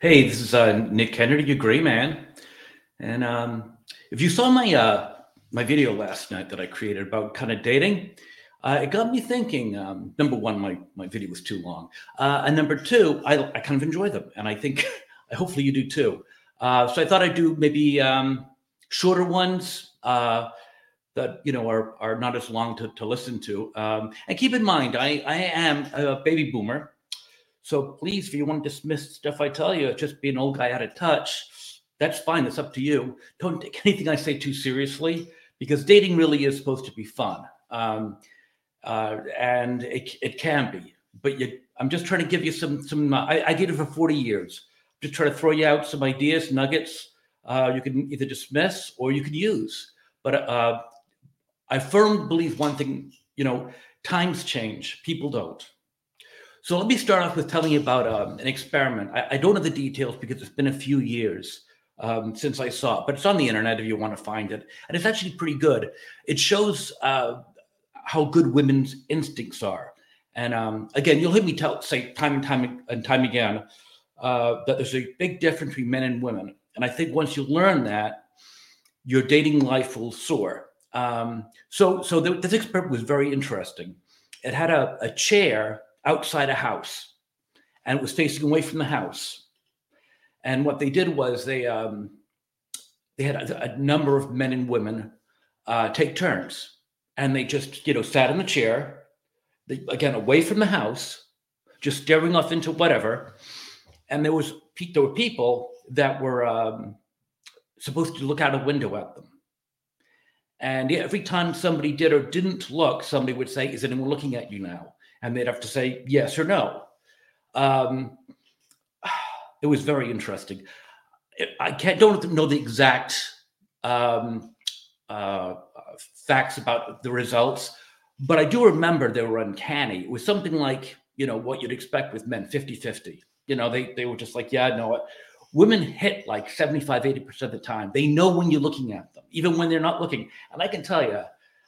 Hey, this is uh, Nick Kennedy, your gray man. And um, if you saw my uh, my video last night that I created about kind of dating, uh, it got me thinking. Um, number one, my my video was too long, uh, and number two, I, I kind of enjoy them, and I think hopefully you do too. Uh, so I thought I'd do maybe um, shorter ones uh, that you know are are not as long to, to listen to. Um, and keep in mind, I I am a baby boomer. So please, if you want to dismiss stuff I tell you, just be an old guy out of touch, that's fine. It's up to you. Don't take anything I say too seriously because dating really is supposed to be fun. Um, uh, and it, it can be, but you, I'm just trying to give you some, some, uh, I, I, did it for 40 years. Just try to throw you out some ideas, nuggets, uh, you can either dismiss or you can use. But uh, I firmly believe one thing, you know, times change, people don't. So let me start off with telling you about um, an experiment. I, I, don't know the details because it's been a few years um, since I saw it, but it's on the internet if you want to find it. And it's actually pretty good. It shows uh, how good women's instincts are. And um, again, you'll hear me tell, say time and time and time again uh, that there's a big difference between men and women. And I think once you learn that, your dating life will soar. Um, so, so this experiment was very interesting. It had a, a chair outside a house and it was facing away from the house. And what they did was they um, they had a, a, number of men and women uh, take turns, and they just you know sat in the chair, they, again away from the house, just staring off into whatever. And there was there were people that were um, supposed to look out a window at them. And every time somebody did or didn't look, somebody would say, "Is anyone looking at you now?" And they'd have to say yes or no. Um, it was very interesting. I can't don't know the exact um, uh, facts about the results, but I do remember they were uncanny. It was something like you know what you'd expect with men 50-50 you know they, they were just like yeah i know it women hit like 75 80% of the time they know when you're looking at them even when they're not looking and i can tell you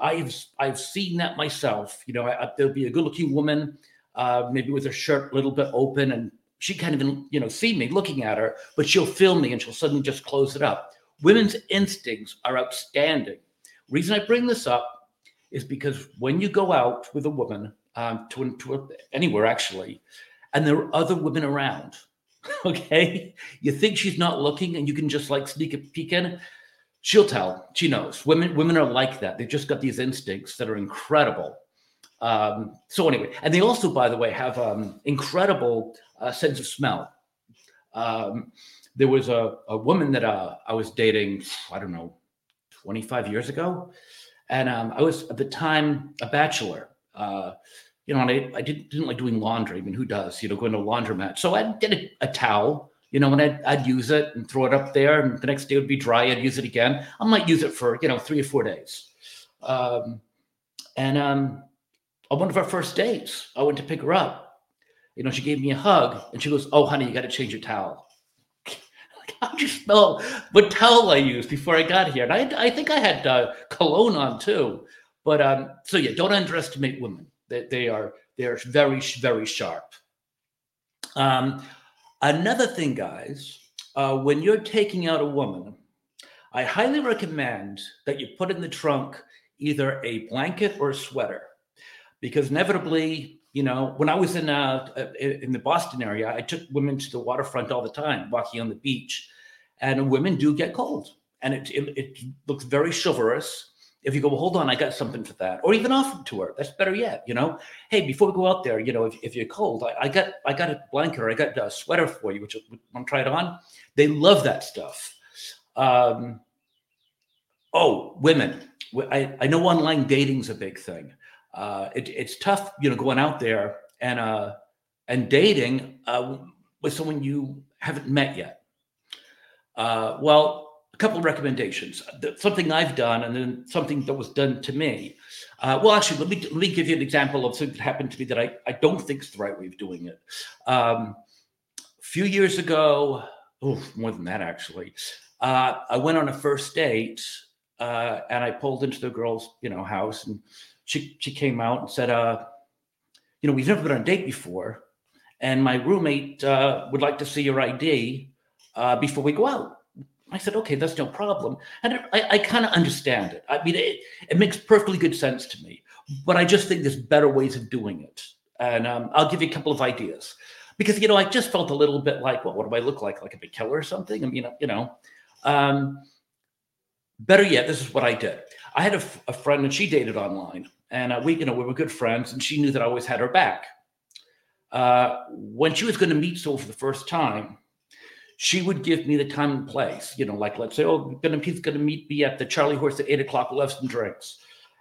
I've I've seen that myself. You know, I, I, there'll be a good-looking woman, uh, maybe with her shirt a little bit open, and she can't even you know see me looking at her, but she'll film me and she'll suddenly just close it up. Women's instincts are outstanding. Reason I bring this up is because when you go out with a woman um, to, to anywhere actually, and there are other women around, okay, you think she's not looking, and you can just like sneak a peek in she'll tell. She knows. Women women are like that. They've just got these instincts that are incredible. Um, so anyway, and they also, by the way, have um, incredible uh, sense of smell. Um, there was a, a woman that uh, I was dating, I don't know, 25 years ago. And um, I was at the time a bachelor. Uh, you know, and I, I didn't, didn't like doing laundry. I mean, who does, you know, going to a laundromat? So I'd get a, a towel you know, and I'd, I'd, use it and throw it up there, and the next day would be dry. I'd use it again. I might use it for you know three or four days. Um, and um, on one of our first dates, I went to pick her up. You know, she gave me a hug, and she goes, "Oh, honey, you got to change your towel." like, how do you smell what towel I used before I got here? And I, I think I had uh, cologne on too. But um, so yeah, don't underestimate women. They, they are they are very very sharp. Um, Another thing, guys, uh, when you're taking out a woman, I highly recommend that you put in the trunk either a blanket or a sweater, because inevitably, you know, when I was in uh, in the Boston area, I took women to the waterfront all the time, walking on the beach, and women do get cold, and it it, it looks very chivalrous if you go, well, hold on, I got something for that, or even offer to her, that's better yet. You know, hey, before we go out there, you know, if, if you're cold, I, I got I got a blanket or I got a sweater for you, which want to try it on. They love that stuff. Um, oh, women, I, I know online dating's a big thing. Uh, it, it's tough, you know, going out there and uh, and dating uh, with someone you haven't met yet. Uh, well, couple of recommendations. Something I've done, and then something that was done to me. Uh, well, actually, let me let me give you an example of something that happened to me that I, I don't think is the right way of doing it. Um, a few years ago, oh, more than that actually, uh, I went on a first date, uh, and I pulled into the girl's you know house, and she she came out and said, uh, you know, we've never been on a date before, and my roommate uh, would like to see your ID uh, before we go out. I said, okay, that's no problem. And I, I kind of understand it. I mean, it, it, makes perfectly good sense to me, but I just think there's better ways of doing it. And um, I'll give you a couple of ideas because, you know, I just felt a little bit like, well, what do I look like? Like a big killer or something? I mean, you know, um, better yet, this is what I did. I had a, a friend and she dated online and uh, we, you know, we were good friends and she knew that I always had her back. Uh, when she was going to meet someone for the first time, she would give me the time and place. You know, like let's say, oh, gonna he's gonna meet me at the Charlie Horse at eight o'clock. We'll have some drinks,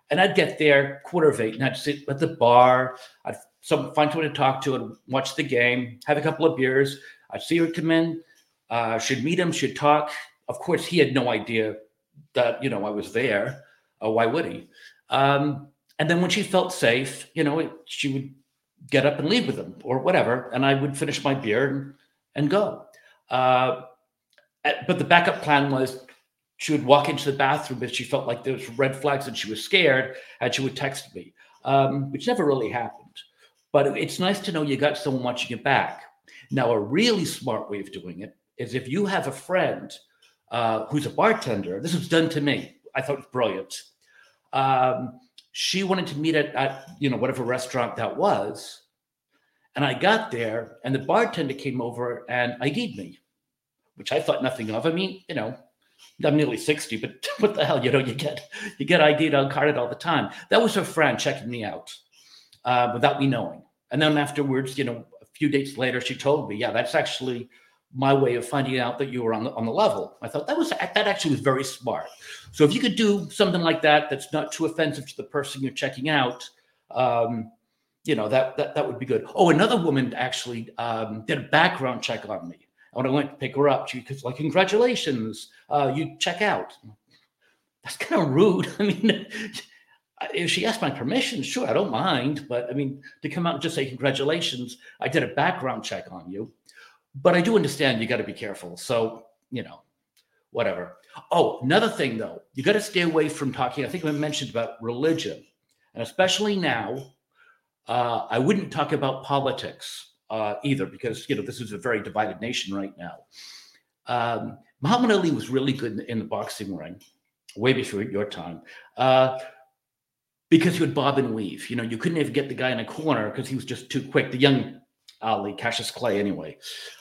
and I'd get there quarter of eight, and I'd sit at the bar. I'd some find someone to talk to and watch the game, have a couple of beers. I'd see her come in. Uh, should meet him. Should talk. Of course, he had no idea that you know I was there. Uh, why would he? Um, and then when she felt safe, you know, it, she would get up and leave with him or whatever, and I would finish my beer and, and go. Uh, but the backup plan was she would walk into the bathroom if she felt like there was red flags and she was scared, and she would text me, um, which never really happened. But it's nice to know you got someone watching your back. Now, a really smart way of doing it is if you have a friend uh, who's a bartender. This was done to me. I thought it was brilliant. Um, she wanted to meet at, at you know whatever restaurant that was, and I got there, and the bartender came over and ID'd me which I thought nothing of. I mean, you know, I'm nearly 60, but what the hell, you know, you get you get ID'd on carded all the time. That was her friend checking me out uh, without me knowing. And then afterwards, you know, a few days later, she told me, yeah, that's actually my way of finding out that you were on the on the level. I thought that was that actually was very smart. So if you could do something like that, that's not too offensive to the person you're checking out, um, you know, that that that would be good. Oh, another woman actually um, did a background check on me. When I went to pick her up, she was like, "Congratulations, uh, you check out." That's kind of rude. I mean, if she asked my permission, sure, I don't mind. But I mean, to come out and just say congratulations, I did a background check on you. But I do understand you got to be careful. So you know, whatever. Oh, another thing though, you got to stay away from talking. I think I mentioned about religion, and especially now, uh, I wouldn't talk about politics uh, either, because you know this is a very divided nation right now. Um, Muhammad Ali was really good in, the boxing ring, way before your time, uh, because he would bob and weave. You know, you couldn't even get the guy in a corner because he was just too quick. The young Ali, Cassius Clay, anyway.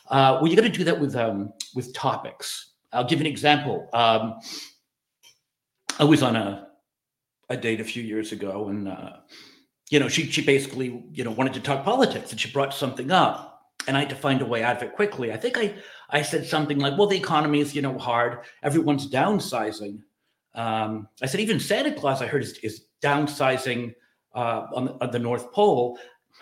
Uh, well, you got to do that with um, with topics. I'll give an example. Um, I was on a a date a few years ago, and uh, you know, she she basically, you know, wanted to talk politics and she brought something up. And I had to find a way out of it quickly. I think I I said something like, well, the economy is, you know, hard. Everyone's downsizing. Um, I said, even Santa Claus, I heard, is, is downsizing uh, on, the, on the North Pole,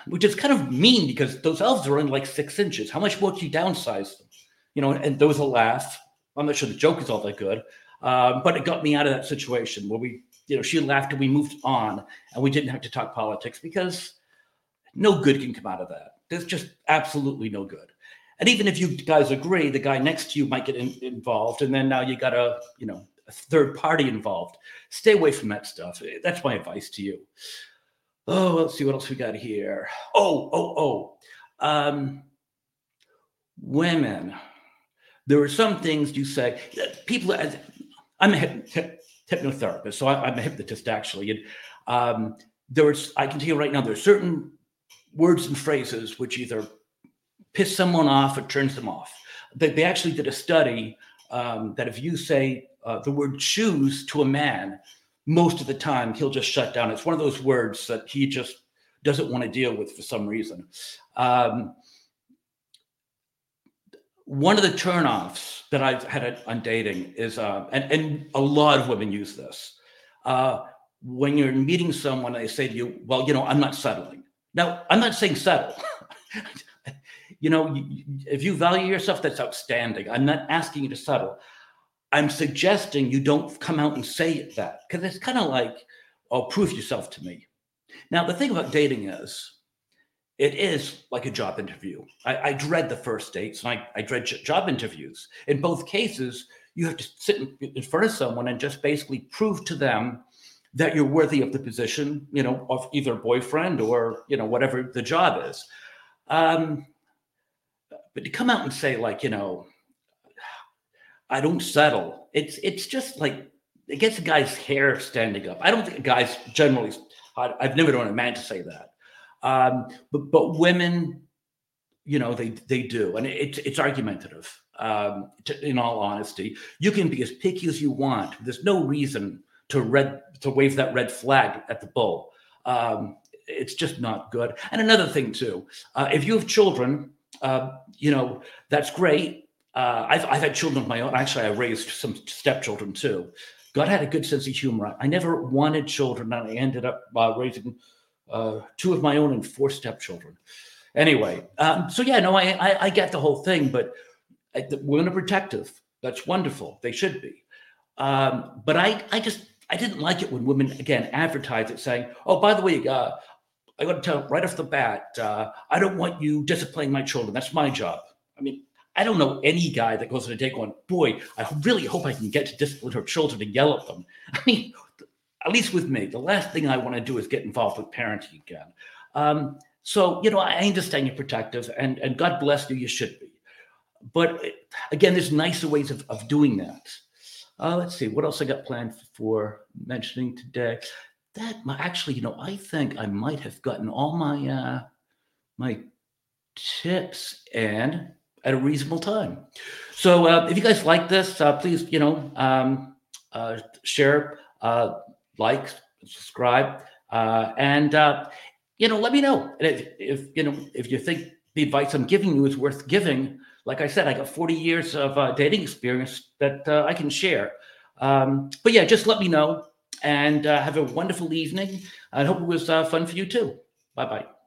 which is kind of mean because those elves are only like six inches. How much more do you downsize them? You know, and there was a laugh. I'm not sure the joke is all that good, um, but it got me out of that situation where we you know, she left and we moved on and we didn't have to talk politics because no good can come out of that. There's just absolutely no good. And even if you guys agree, the guy next to you might get in, involved, and then now you got a, you know, a third party involved. Stay away from that stuff. That's my advice to you. Oh, let's see what else we got here. Oh, oh, oh. Um, women. There are some things you say. People, I'm a hypnotherapist, so I, am a hypnotist actually. And um, there's, I can tell you right now, there's certain words and phrases which either piss someone off or turns them off. They, they actually did a study um, that if you say uh, the word shoes to a man, most of the time he'll just shut down. It's one of those words that he just doesn't want to deal with for some reason. Um, one of the turnoffs that I've had on dating is, uh, and, and a lot of women use this. Uh, when you're meeting someone, they say to you, Well, you know, I'm not settling. Now, I'm not saying settle. you know, if you value yourself, that's outstanding. I'm not asking you to settle. I'm suggesting you don't come out and say that because it's kind of like, Oh, prove yourself to me. Now, the thing about dating is, it is like a job interview. I, I dread the first dates and I, I dread job interviews. In both cases, you have to sit in, in front of someone and just basically prove to them that you're worthy of the position, you know, of either boyfriend or, you know, whatever the job is. Um, but to come out and say like, you know, I don't settle. It's it's just like it gets a guy's hair standing up. I don't think guys generally. I've never known a man to say that, um, but but women, you know, they they do, and it's it's argumentative. Um, to, in all honesty, you can be as picky as you want. There's no reason to red to wave that red flag at the bull. Um, it's just not good. And another thing too, uh, if you have children, uh, you know that's great. Uh, I've I've had children of my own. Actually, I raised some stepchildren too. God had a good sense of humor. I never wanted children, and I ended up uh, raising uh, two of my own and four stepchildren. Anyway, um, so yeah, no, I, I, I get the whole thing, but uh, women are protective. That's wonderful. They should be. Um, but I I just I didn't like it when women again advertise it saying, "Oh, by the way, uh, I got to tell right off the bat, uh, I don't want you disciplining my children. That's my job." I mean, I don't know any guy that goes on a date going, "Boy, I really hope I can get to discipline her children and yell at them." I mean, at least with me, the last thing I want to do is get involved with parenting again. Um, so you know, I understand you're protective, and and God bless you. You should be, but again, there's nicer ways of, of doing that. Uh, let's see what else I got planned for mentioning today. That actually, you know, I think I might have gotten all my uh, my tips and at a reasonable time. So uh, if you guys like this, uh, please, you know, um, uh, share, uh, like, subscribe, uh, and uh, you know, let me know if, if you know if you think the advice I'm giving you is worth giving like I said, I got 40 years of uh, dating experience that uh, I can share. Um, but yeah, just let me know and uh, have a wonderful evening. I hope it was uh, fun for you too. Bye bye.